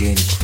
again.